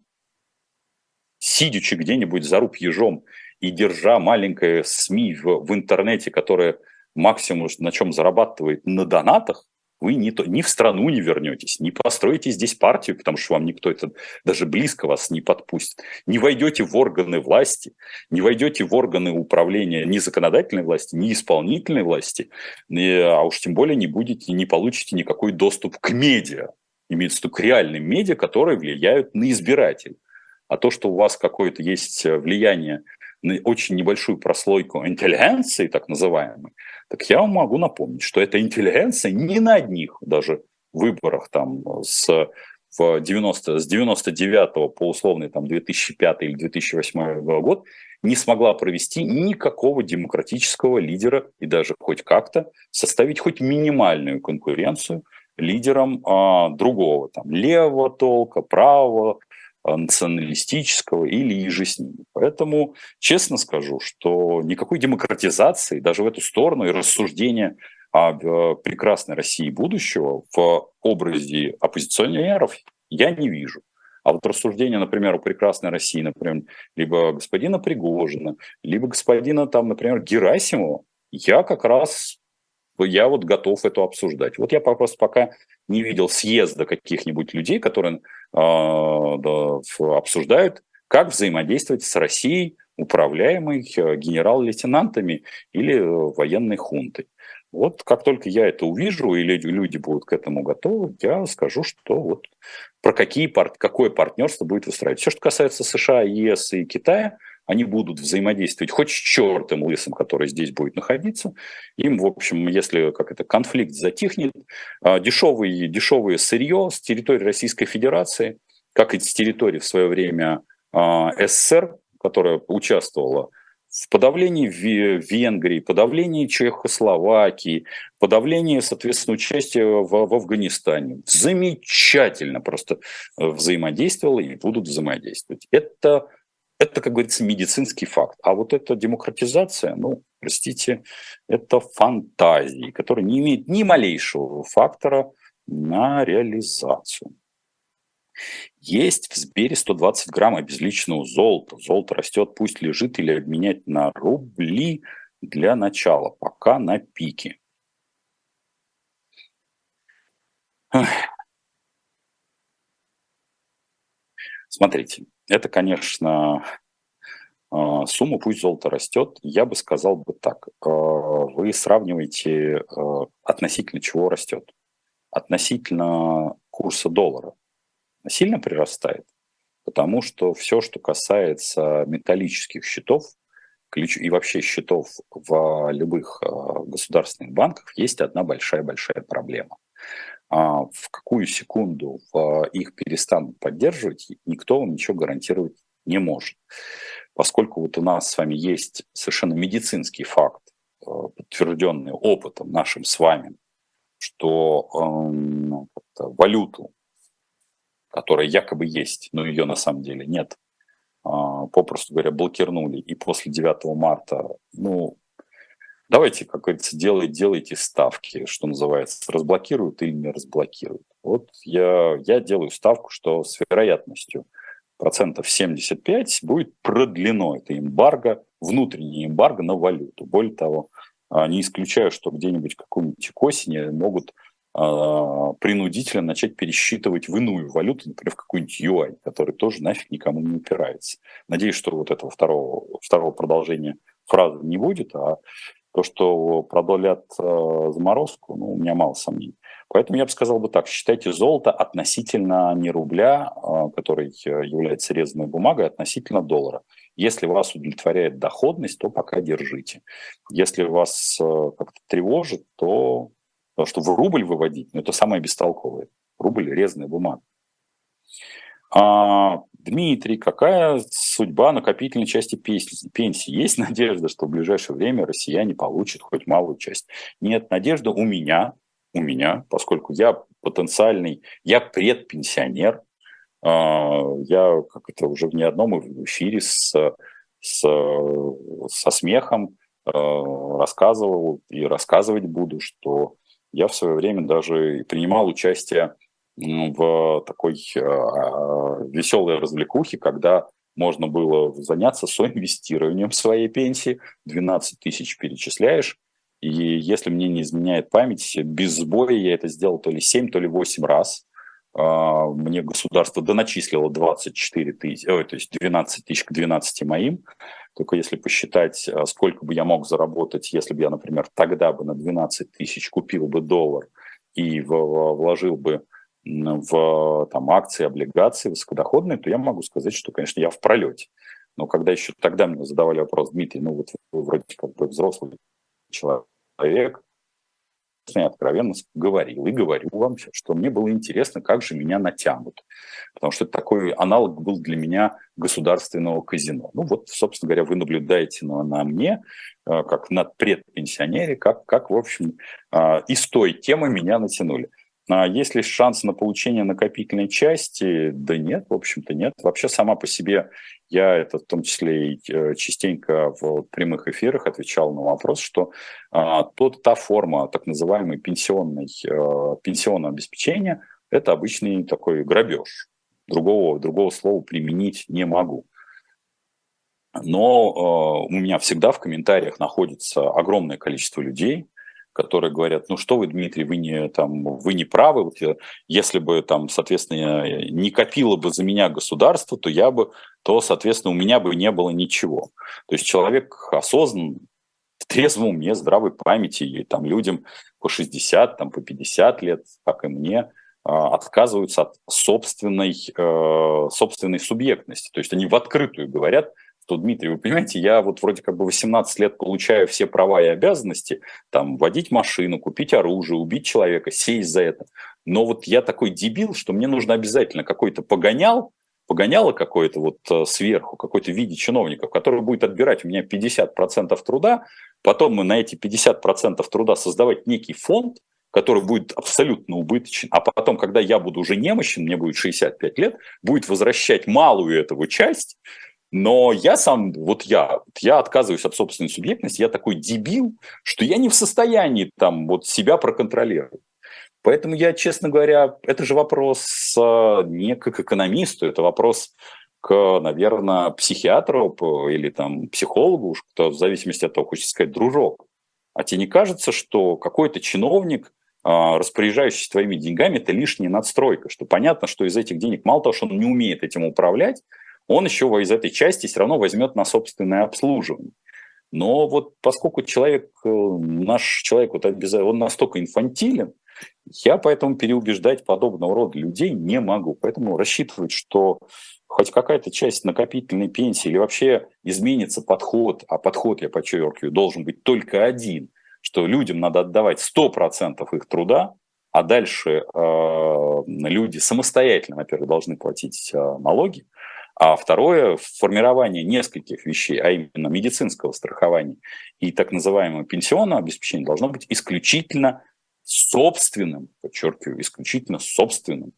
сидячи где-нибудь за руб ежом и держа маленькое СМИ в, в интернете, которое максимум, на чем зарабатывает на донатах, вы ни, то, ни в страну не вернетесь, не построите здесь партию, потому что вам никто это даже близко вас не подпустит. Не войдете в органы власти, не войдете в органы управления ни законодательной власти, ни исполнительной власти, а уж тем более не будете, не получите никакой доступ к медиа, имеется в виду к реальным медиа, которые влияют на избирателей. А то, что у вас какое-то есть влияние на очень небольшую прослойку интеллигенции, так называемой, так я вам могу напомнить, что эта интеллигенция не на одних даже выборах там с в 90, с 99 по условный там 2005 или 2008 год не смогла провести никакого демократического лидера и даже хоть как-то составить хоть минимальную конкуренцию лидерам а, другого, там, левого толка, правого, националистического или иже с ними. Поэтому честно скажу, что никакой демократизации даже в эту сторону и рассуждения э, прекрасной России будущего в образе оппозиционеров я не вижу. А вот рассуждения, например, о прекрасной России, например, либо господина Пригожина, либо господина, там, например, Герасимова, я как раз я вот готов это обсуждать. Вот я просто пока не видел съезда каких-нибудь людей, которые э, да, обсуждают, как взаимодействовать с Россией, управляемой э, генерал-лейтенантами или э, военной хунтой. Вот как только я это увижу, и люди будут к этому готовы, я скажу, что вот про какие, какое партнерство будет выстраивать. Все, что касается США, ЕС и Китая, они будут взаимодействовать хоть с чертом лысым, который здесь будет находиться. Им, в общем, если как это, конфликт затихнет, дешевые, а, дешевое сырье с территории Российской Федерации, как и с территории в свое время а, СССР, которая участвовала в подавлении Венгрии, подавлении Чехословакии, подавлении, соответственно, участия в, в Афганистане. Замечательно просто взаимодействовало и будут взаимодействовать. Это это, как говорится, медицинский факт. А вот эта демократизация, ну, простите, это фантазии, которые не имеют ни малейшего фактора на реализацию. Есть в Сбере 120 грамм обезличенного золота. Золото растет, пусть лежит или обменять на рубли для начала, пока на пике. Смотрите, это, конечно, а, сумма, пусть золото растет, я бы сказал бы так. А, вы сравниваете а, относительно чего растет. Относительно курса доллара сильно прирастает, потому что все, что касается металлических счетов и вообще счетов в любых государственных банках, есть одна большая-большая проблема. А, в какую секунду их перестанут поддерживать, никто вам ничего гарантировать не может. Поскольку вот у нас с вами есть совершенно медицинский факт, э, подтвержденный опытом нашим с вами, что э, валюту, которая якобы есть, но ее на самом деле нет, э, попросту говоря, блокировали, и после 9 марта, ну, Давайте, как говорится, делайте, делайте ставки, что называется, разблокируют или не разблокируют. Вот я, я делаю ставку, что с вероятностью процентов 75 будет продлено это эмбарго, внутреннее эмбарго на валюту. Более того, а, не исключаю, что где-нибудь какую-нибудь осени могут а, принудительно начать пересчитывать в иную валюту, например, в какую-нибудь юань, который тоже нафиг никому не упирается. Надеюсь, что вот этого второго, второго продолжения фразы не будет, а то, что продлят э, заморозку, ну, у меня мало сомнений. Поэтому я бы сказал бы так, считайте золото относительно не рубля, э, который является резаной бумагой, относительно доллара. Если вас удовлетворяет доходность, то пока держите. Если вас э, как-то тревожит, то Потому что в рубль выводить, ну, это самое бестолковое. Рубль – резная бумага. А, Дмитрий, какая судьба накопительной части пенсии? Есть надежда, что в ближайшее время россияне получат хоть малую часть? Нет, надежда у меня, у меня, поскольку я потенциальный, я предпенсионер, а, я, как это уже в ни одном эфире с, с, со смехом а, рассказывал и рассказывать буду, что я в свое время даже принимал участие в такой э, веселой развлекухе, когда можно было заняться соинвестированием своей пенсии, 12 тысяч перечисляешь, и если мне не изменяет память, без сбоя я это сделал то ли 7, то ли 8 раз. А, мне государство доначислило 24 тысячи, то есть 12 тысяч к 12 моим. Только если посчитать, а, сколько бы я мог заработать, если бы я, например, тогда бы на 12 тысяч купил бы доллар и вложил бы в там, акции, облигации высокодоходные, то я могу сказать, что, конечно, я в пролете. Но когда еще тогда мне задавали вопрос, Дмитрий, ну вот вы вроде как бы взрослый человек, я откровенно говорил и говорю вам, что мне было интересно, как же меня натянут. Потому что такой аналог был для меня государственного казино. Ну вот, собственно говоря, вы наблюдаете на, на мне, э, как на предпенсионере, как, как, в общем, э, из той темы меня натянули. А есть ли шанс на получение накопительной части? Да нет, в общем-то нет. Вообще сама по себе я это в том числе и э, частенько в прямых эфирах отвечал на вопрос, что а, тот, та форма так называемой пенсионной, а, пенсионного обеспечения – это обычный такой грабеж. Другого, другого слова применить не могу. Но э, у меня всегда в комментариях находится огромное количество людей, которые говорят, ну что вы, Дмитрий, вы не, там, вы не правы, вот если бы там, соответственно, не копило бы за меня государство, то я бы, то, соответственно, у меня бы не было ничего. То есть человек осознан, в трезвом уме, здравой памяти, и там людям по 60, там, по 50 лет, как и мне, а, отказываются от собственной, э, собственной субъектности. То есть они в открытую говорят, что, Дмитрий, вы понимаете, я вот вроде как бы 18 лет получаю все права и обязанности, там, водить машину, купить оружие, убить человека, сесть за это. Но вот я такой дебил, что мне нужно обязательно какой-то погонял, погоняло какое-то вот э, сверху, какой-то в виде чиновников, который будет отбирать у меня 50% труда, потом мы на эти 50% труда создавать некий фонд, который будет абсолютно убыточен, а потом, когда я буду уже немощен, мне будет 65 лет, будет возвращать малую этого часть, но я сам, вот я, я отказываюсь от собственной субъектности, я такой дебил, что я не в состоянии там вот себя проконтролировать. Поэтому я, честно говоря, это же вопрос не к экономисту, это вопрос к, наверное, психиатру или там психологу, кто в зависимости от того, хочет сказать, дружок. А тебе не кажется, что какой-то чиновник, а, распоряжающийся твоими деньгами, это лишняя надстройка, что понятно, что из этих денег мало того, что он не умеет этим управлять, он еще из этой части все равно возьмет на собственное обслуживание. Но вот поскольку человек, э, наш человек, вот он настолько инфантилен, я поэтому переубеждать подобного рода людей не могу. Поэтому рассчитывать, что хоть какая-то часть накопительной пенсии или вообще изменится подход, а подход, я подчеркиваю, должен быть только один, что людям надо отдавать 100% их труда, а дальше э, люди самостоятельно, во-первых, должны платить э, налоги, а второе, формирование нескольких вещей, а именно медицинского страхования и так называемого пенсионного обеспечения должно быть исключительно собственным, подчеркиваю, исключительно собственным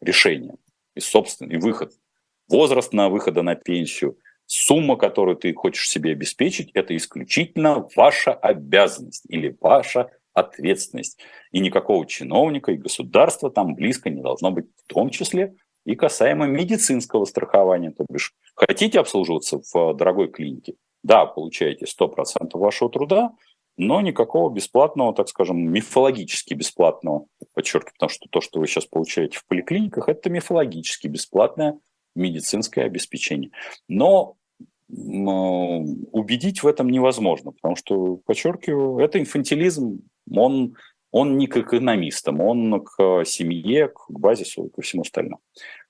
решением и собственный выход. Возраст на выхода на пенсию, сумма, которую ты хочешь себе обеспечить, это исключительно ваша обязанность или ваша ответственность. И никакого чиновника и государства там близко не должно быть, в том числе и касаемо медицинского страхования. То бишь, хотите обслуживаться в дорогой клинике? Да, получаете 100% вашего труда, но никакого бесплатного, так скажем, мифологически бесплатного, подчеркиваю, потому что то, что вы сейчас получаете в поликлиниках, это мифологически бесплатное медицинское обеспечение. Но убедить в этом невозможно, потому что, подчеркиваю, это инфантилизм, он, он не к экономистам, он к семье, к базису и ко всему остальному.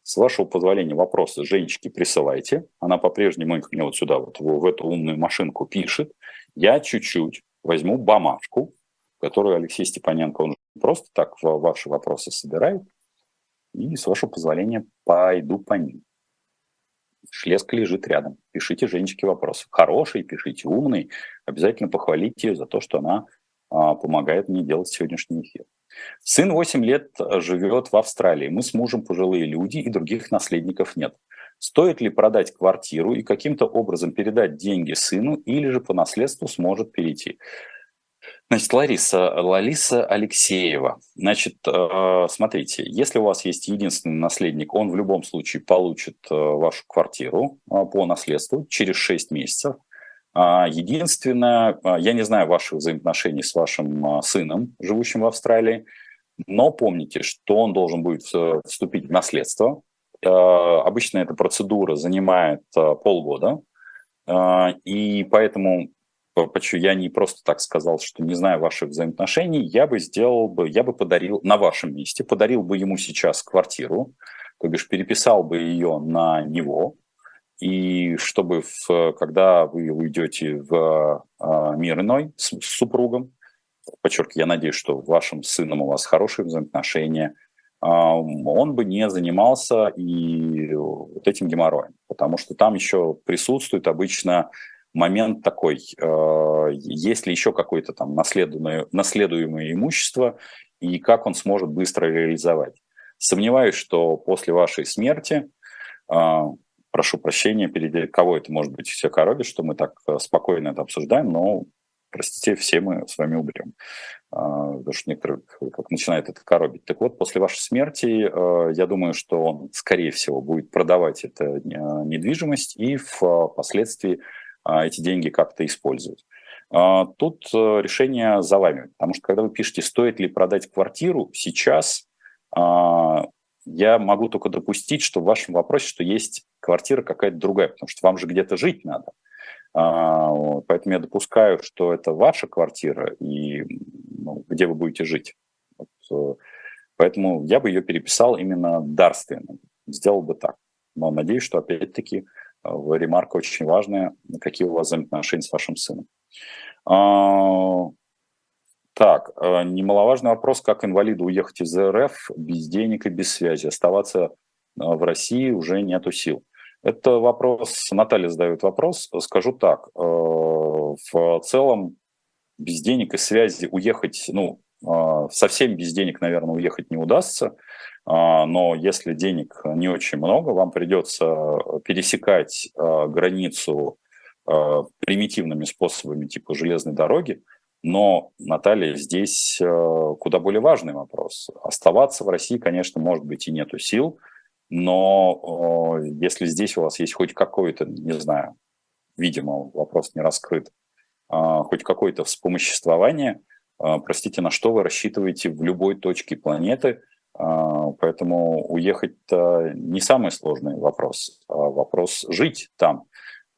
С вашего позволения вопросы Женечки присылайте. Она по-прежнему их мне вот сюда, вот в, эту умную машинку пишет. Я чуть-чуть возьму бумажку, которую Алексей Степаненко, он просто так ваши вопросы собирает, и, с вашего позволения, пойду по ним. Шлеска лежит рядом. Пишите Женечке вопросы. Хороший, пишите умный. Обязательно похвалите ее за то, что она помогает мне делать сегодняшний эфир. Сын 8 лет живет в Австралии. Мы с мужем пожилые люди, и других наследников нет. Стоит ли продать квартиру и каким-то образом передать деньги сыну, или же по наследству сможет перейти? Значит, Лариса, Лариса Алексеева. Значит, э, смотрите, если у вас есть единственный наследник, он в любом случае получит э, вашу квартиру э, по наследству через 6 месяцев. А, единственное, я не знаю ваших взаимоотношений с вашим сыном, живущим в Австралии, но помните, что он должен будет вступить в наследство. Обычно эта процедура занимает полгода, и поэтому почему я не просто так сказал, что не знаю ваших взаимоотношений, я бы сделал бы, я бы подарил на вашем месте, подарил бы ему сейчас квартиру, то бишь переписал бы ее на него, и чтобы, в, когда вы уйдете в э, мир иной с, с супругом, подчеркиваю, я надеюсь, что вашим сыном у вас хорошие взаимоотношения, э, он бы не занимался и вот этим геморроем, потому что там еще присутствует обычно момент такой, э, есть ли еще какое-то там наследуемое, наследуемое имущество и как он сможет быстро реализовать. Сомневаюсь, что после вашей смерти, прошу прощения, перед кого это может быть все коробит, что мы так э, спокойно это обсуждаем, но, простите, все мы с вами умрем. Потому что некоторые как начинают это коробить. Так вот, после вашей смерти, я думаю, что он, скорее всего, будет продавать эту недвижимость и впоследствии а, эти деньги как-то использовать. А, тут э, решение за вами, потому что когда вы пишете, стоит ли продать квартиру, сейчас а, я могу только допустить, что в вашем вопросе, что есть квартира какая-то другая, потому что вам же где-то жить надо. Поэтому я допускаю, что это ваша квартира и ну, где вы будете жить. Вот, э, поэтому я бы ее переписал именно дарственно. Сделал бы так. Но надеюсь, что опять-таки в ремарка очень важная, какие у вас взаимоотношения с вашим сыном. Так, а, немаловажный вопрос, как инвалиду уехать из РФ без денег и без связи, оставаться а, в России уже нету сил. Это вопрос, Наталья задает вопрос, скажу так, в целом без денег и связи уехать, ну, совсем без денег, наверное, уехать не удастся, но если денег не очень много, вам придется пересекать границу примитивными способами типа железной дороги. Но, Наталья, здесь куда более важный вопрос. Оставаться в России, конечно, может быть и нету сил, но если здесь у вас есть хоть какой-то, не знаю, видимо, вопрос не раскрыт, хоть какое-то вспомоществование, простите, на что вы рассчитываете в любой точке планеты – а, поэтому уехать не самый сложный вопрос, а вопрос жить там, а,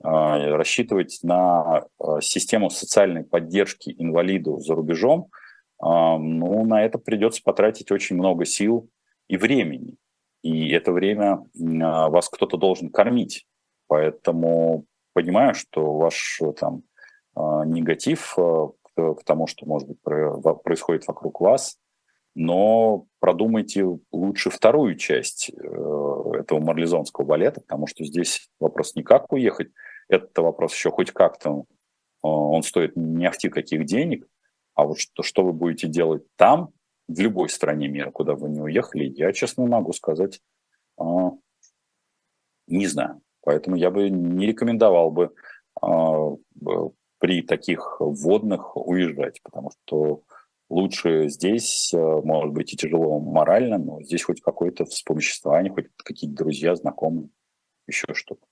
рассчитывать на систему социальной поддержки инвалиду за рубежом, ну, на это придется потратить очень много сил и времени. И это время вас кто-то должен кормить. Поэтому понимаю, что ваш там негатив к тому, что, может быть, происходит вокруг вас, но продумайте лучше вторую часть э, этого марлезонского балета, потому что здесь вопрос не как уехать, это вопрос еще хоть как-то, э, он стоит не ахти каких денег, а вот что, что вы будете делать там, в любой стране мира, куда вы не уехали, я, честно могу сказать, э, не знаю. Поэтому я бы не рекомендовал бы а, при таких вводных уезжать, потому что лучше здесь, может быть, и тяжело морально, но здесь хоть какое-то вспомоществование, хоть какие-то друзья, знакомые, еще что-то.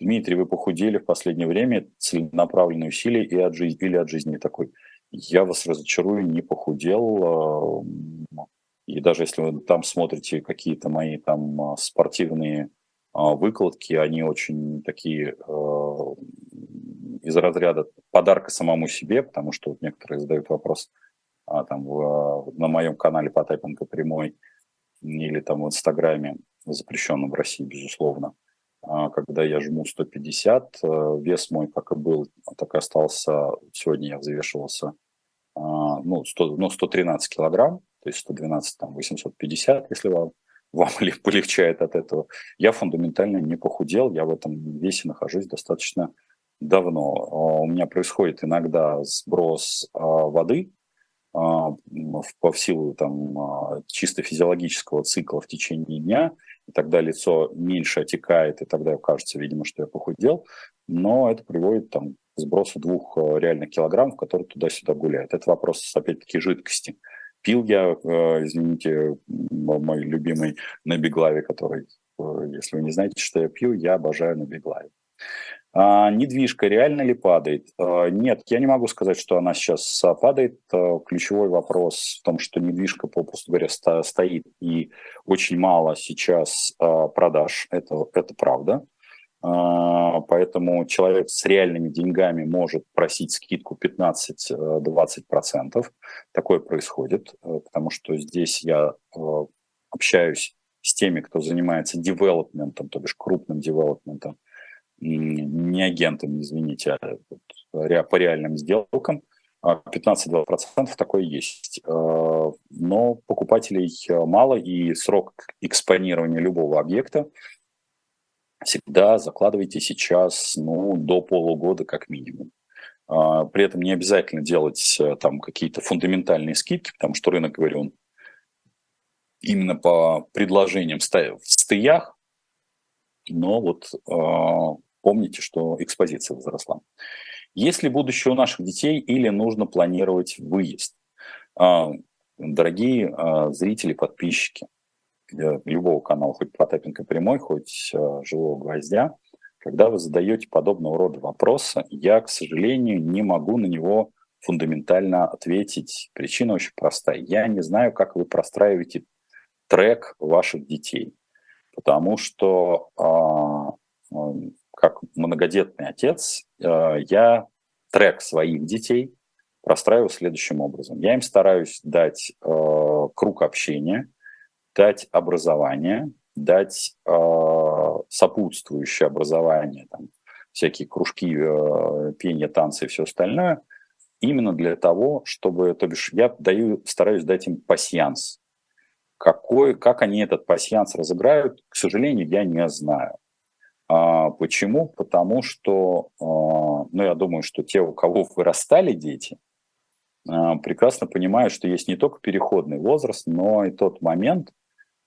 Дмитрий, вы похудели в последнее время, целенаправленные усилия и от жизни, или от жизни такой. Я вас разочарую, не похудел. А, и даже если вы там смотрите какие-то мои там спортивные а, выкладки, они очень такие э, из разряда подарка самому себе, потому что вот некоторые задают вопрос а, там в, на моем канале Потапенко прямой или там в Инстаграме, запрещенном в России, безусловно, а, когда я жму 150, э, вес мой как и был, так и остался, сегодня я взвешивался, ну, 100, ну 113 килограмм, то есть 112, там, 850, если вам вам полегчает от этого. Я фундаментально не похудел, я в этом весе нахожусь достаточно давно. А, у меня происходит иногда сброс а, воды а, по силу там, чисто физиологического цикла в течение дня, и тогда лицо меньше отекает, и тогда кажется, видимо, что я похудел, но это приводит там, к сбросу двух реальных килограммов, которые туда-сюда гуляют. Это вопрос, опять-таки, жидкости. Пил я, э, извините, мой любимый на Беглаве, который, э, если вы не знаете, что я пью, я обожаю на Беглаве. А, недвижка реально ли падает? А, нет, я не могу сказать, что она сейчас падает. А, ключевой вопрос в том, что недвижка, попросту говоря, стоит и очень мало сейчас продаж. Это, это правда. Поэтому человек с реальными деньгами может просить скидку 15-20%. Такое происходит, потому что здесь я общаюсь с теми, кто занимается девелопментом, то бишь крупным девелопментом, не агентами, извините, а по реальным сделкам. 15-20% а такое есть. Э, но покупателей мало, и срок экспонирования любого объекта всегда закладывайте сейчас ну, до полугода как минимум. А, при этом не обязательно делать э, там какие-то фундаментальные скидки, потому что рынок, говорю, он именно по предложениям в стыях, но вот э, помните, что экспозиция возросла. Есть ли будущее у наших детей или нужно планировать выезд? Э, дорогие э, зрители, подписчики, любого канала, хоть Потапенко прямой, хоть э, живого гвоздя, когда вы задаете подобного рода вопросы, я, к сожалению, не могу на него фундаментально ответить. Причина очень простая. Я не знаю, как вы простраиваете трек ваших детей. Потому что а, многодетный отец, э, я трек своих детей простраиваю следующим образом. Я им стараюсь дать э, круг общения, дать образование, дать э, сопутствующее образование, там, всякие кружки, пение, танцы и все остальное, именно для того, чтобы, то бишь, я даю, стараюсь дать им пасьянс. Какой, как они этот пасьянс разыграют, к сожалению, я не знаю. А, почему? Потому что, э, ну, я думаю, что те, у кого вырастали дети, э, прекрасно понимают, что есть не только переходный возраст, но и тот момент,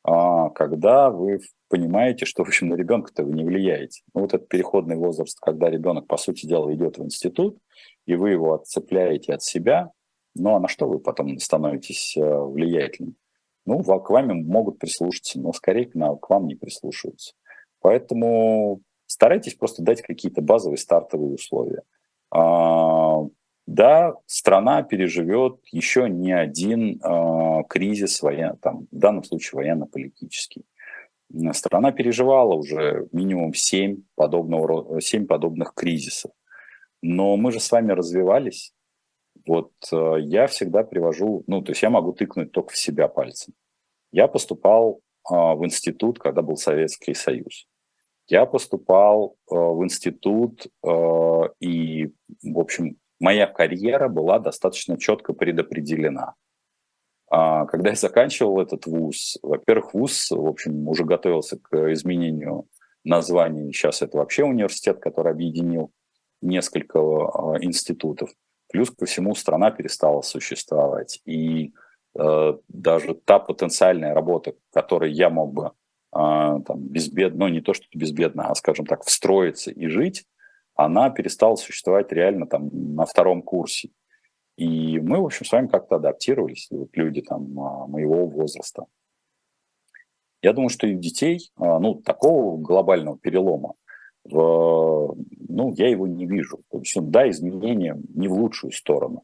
а, когда вы понимаете, что, в общем, на ребенка-то вы не влияете. Ну, вот этот переходный возраст, когда ребенок, по сути дела, идет в институт, и вы его отцепляете от себя, ну, а на что вы потом становитесь э, влиятельным? Ну, к вами могут прислушаться, но скорее к вам не прислушиваются. Поэтому старайтесь просто дать какие-то базовые стартовые условия. А, да, страна переживет еще не один э, кризис, воен, там, в данном случае военно-политический. Страна переживала уже минимум 7, подобного, 7 подобных кризисов. Но мы же с вами развивались. Вот э, я всегда привожу, ну, то есть я могу тыкнуть только в себя пальцем. Я поступал э, в институт, когда был Советский Союз. Я поступал э, в институт э, и, в общем, моя карьера была достаточно четко предопределена. А, когда я заканчивал этот вуз, во-первых, вуз, в общем, уже готовился к изменению названия. Сейчас это вообще университет, который объединил несколько а, институтов. Плюс ко всему страна перестала существовать. И э, даже та потенциальная работа, которой я мог бы там, безбедно, ну не то что безбедно, а, скажем так, встроиться и жить, она перестала существовать реально там на втором курсе. И мы, в общем, с вами как-то адаптировались, вот люди там моего возраста. Я думаю, что и детей, ну, такого глобального перелома, в, ну, я его не вижу. То есть, да, изменения не в лучшую сторону.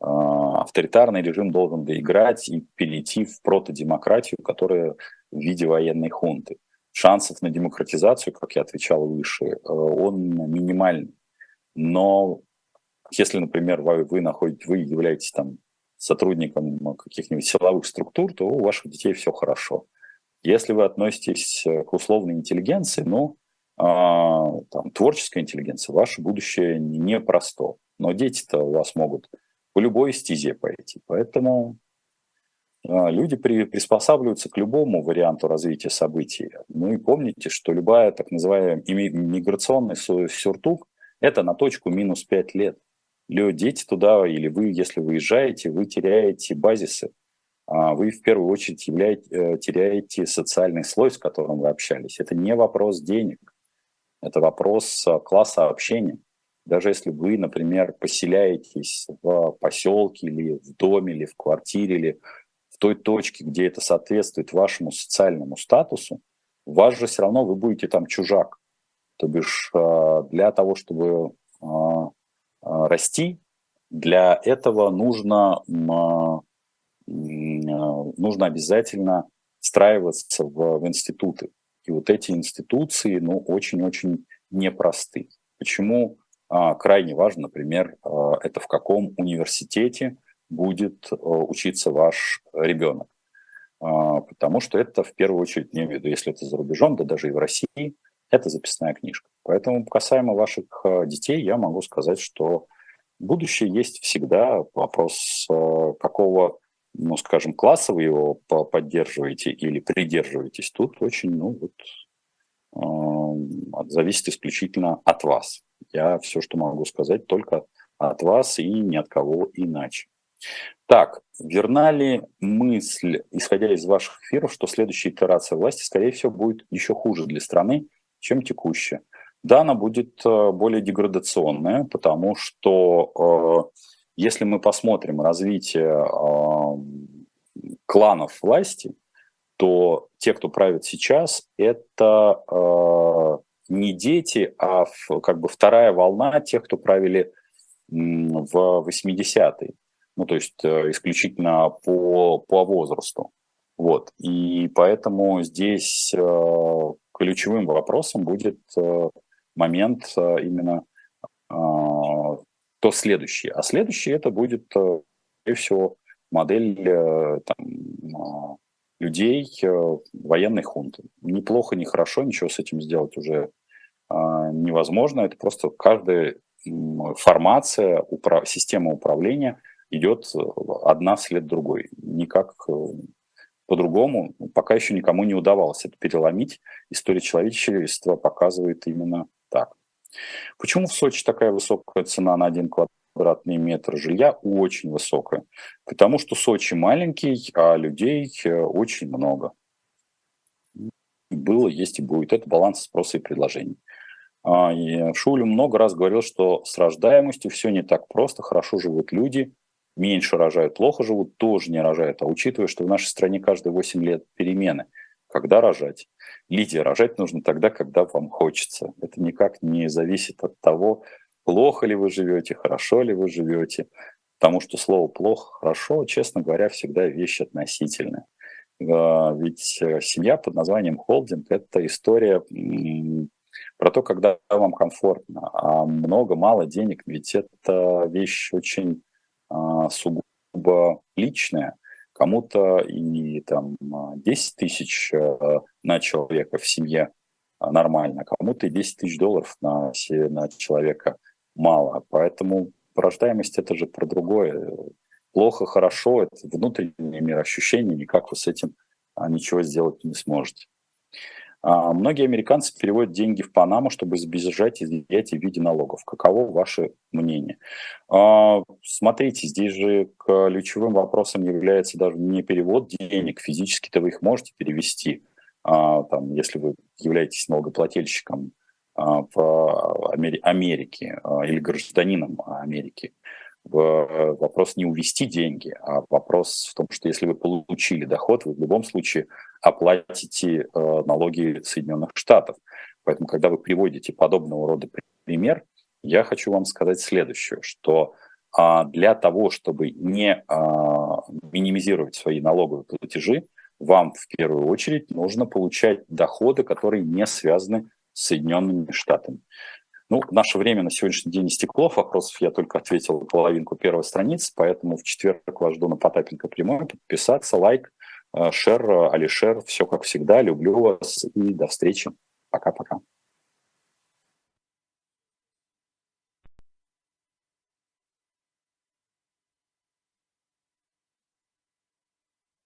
Авторитарный режим должен доиграть и перейти в протодемократию, которая в виде военной хунты. Шансов на демократизацию, как я отвечал выше, э, он минимальный. Но если, например, вы, вы находите, вы являетесь там сотрудником каких-нибудь силовых структур, то у ваших детей все хорошо. Если вы относитесь к условной интеллигенции, ну, а, там, творческая интеллигенция, ваше будущее непросто. Но дети-то у вас могут по любой стезе пойти. Поэтому люди при, приспосабливаются к любому варианту развития событий. Ну и помните, что любая так называемая миграционный сюртук – это на точку минус 5 лет. Дети туда, или вы, если выезжаете, вы теряете базисы. А, вы в первую очередь являете, э, теряете социальный слой, с которым вы общались. Это не вопрос денег, это вопрос а, класса общения. Даже если вы, например, поселяетесь в поселке или в доме, или в квартире, или той точке, где это соответствует вашему социальному статусу, вас же все равно вы будете там чужак. То бишь а, для того, чтобы а, а, расти, для этого нужно, нужно обязательно встраиваться в, в институты. И вот эти институции, ну, очень-очень непросты. Почему крайне важно, например, это в каком университете – будет э, учиться ваш ребенок. А, потому что это в первую очередь, не виду, если это за рубежом, да даже и в России, это записная книжка. Поэтому касаемо ваших э, детей, я могу сказать, что будущее есть всегда. Вопрос, э, какого, ну, скажем, класса вы его поддерживаете или придерживаетесь, тут очень, ну, вот, зависит исключительно от вас. Я все, что могу сказать, только от вас и ни от кого иначе. Так, верна ли мысль, исходя из ваших эфиров, что следующая итерация власти, скорее всего, будет еще хуже для страны, чем текущая? Да, она будет э, более деградационная, потому что э, если мы посмотрим развитие э, кланов власти, то те, кто правит сейчас, это не дети, а как бы вторая волна тех, кто правили в 80-е ну, то есть э, исключительно по, по возрасту. Вот. И поэтому здесь э, ключевым вопросом будет э, момент именно то следующее. А следующее это будет, скорее всего, модель там, людей военной хунты. Неплохо, не хорошо, ничего с этим сделать уже невозможно. Это просто каждая формация, система управления идет э, одна вслед другой. Никак э, по-другому пока еще никому не удавалось это переломить. История человечества показывает именно так. Почему в Сочи такая высокая цена на один квадратный метр жилья? Очень высокая. Потому что Сочи маленький, а людей э, очень много. Было, есть и будет. Это баланс спроса и предложений. А, Шулю много раз говорил, что с рождаемостью все не так просто, хорошо живут люди, меньше рожают, плохо живут, тоже не рожают. А учитывая, что в нашей стране каждые 8 лет перемены, когда рожать? Лидия, рожать нужно тогда, когда вам хочется. Это никак не зависит от того, плохо ли вы живете, хорошо ли вы живете. Потому что слово «плохо», «хорошо», честно говоря, всегда вещь относительная. А, ведь э, семья под названием холдинг – это история про то, когда вам комфортно. А много, мало денег, ведь это вещь очень сугубо личное, кому-то и там 10 тысяч э, на человека в семье нормально, кому-то и 10 тысяч долларов на, на человека мало. Поэтому рождаемость это же про другое. Плохо, хорошо, это внутренний мир ощущений, никак вы с этим а, ничего сделать не сможете. А, многие американцы переводят деньги в Панаму, чтобы избежать изъятия в виде налогов. Каково ваше мнение? А, смотрите, здесь же ключевым вопросом является даже не перевод денег. Физически-то вы их можете перевести. а, там, если вы являетесь налогоплательщиком в Америке или гражданином Америки, вопрос не увести деньги, а вопрос в том, что если вы получили доход, вы в любом случае оплатите налоги Соединенных Штатов. Поэтому, когда вы приводите подобного рода пример, я хочу вам сказать следующее, что для того, чтобы не минимизировать свои налоговые платежи, вам в первую очередь нужно получать доходы, которые не связаны с Соединенными Штатами. Ну, наше время на сегодняшний день истекло, вопросов я только ответил половинку первой страницы, поэтому в четверг вас жду на Потапенко прямой, подписаться, лайк, э, шер, Алишер, все как всегда, люблю вас и до встречи. Пока-пока.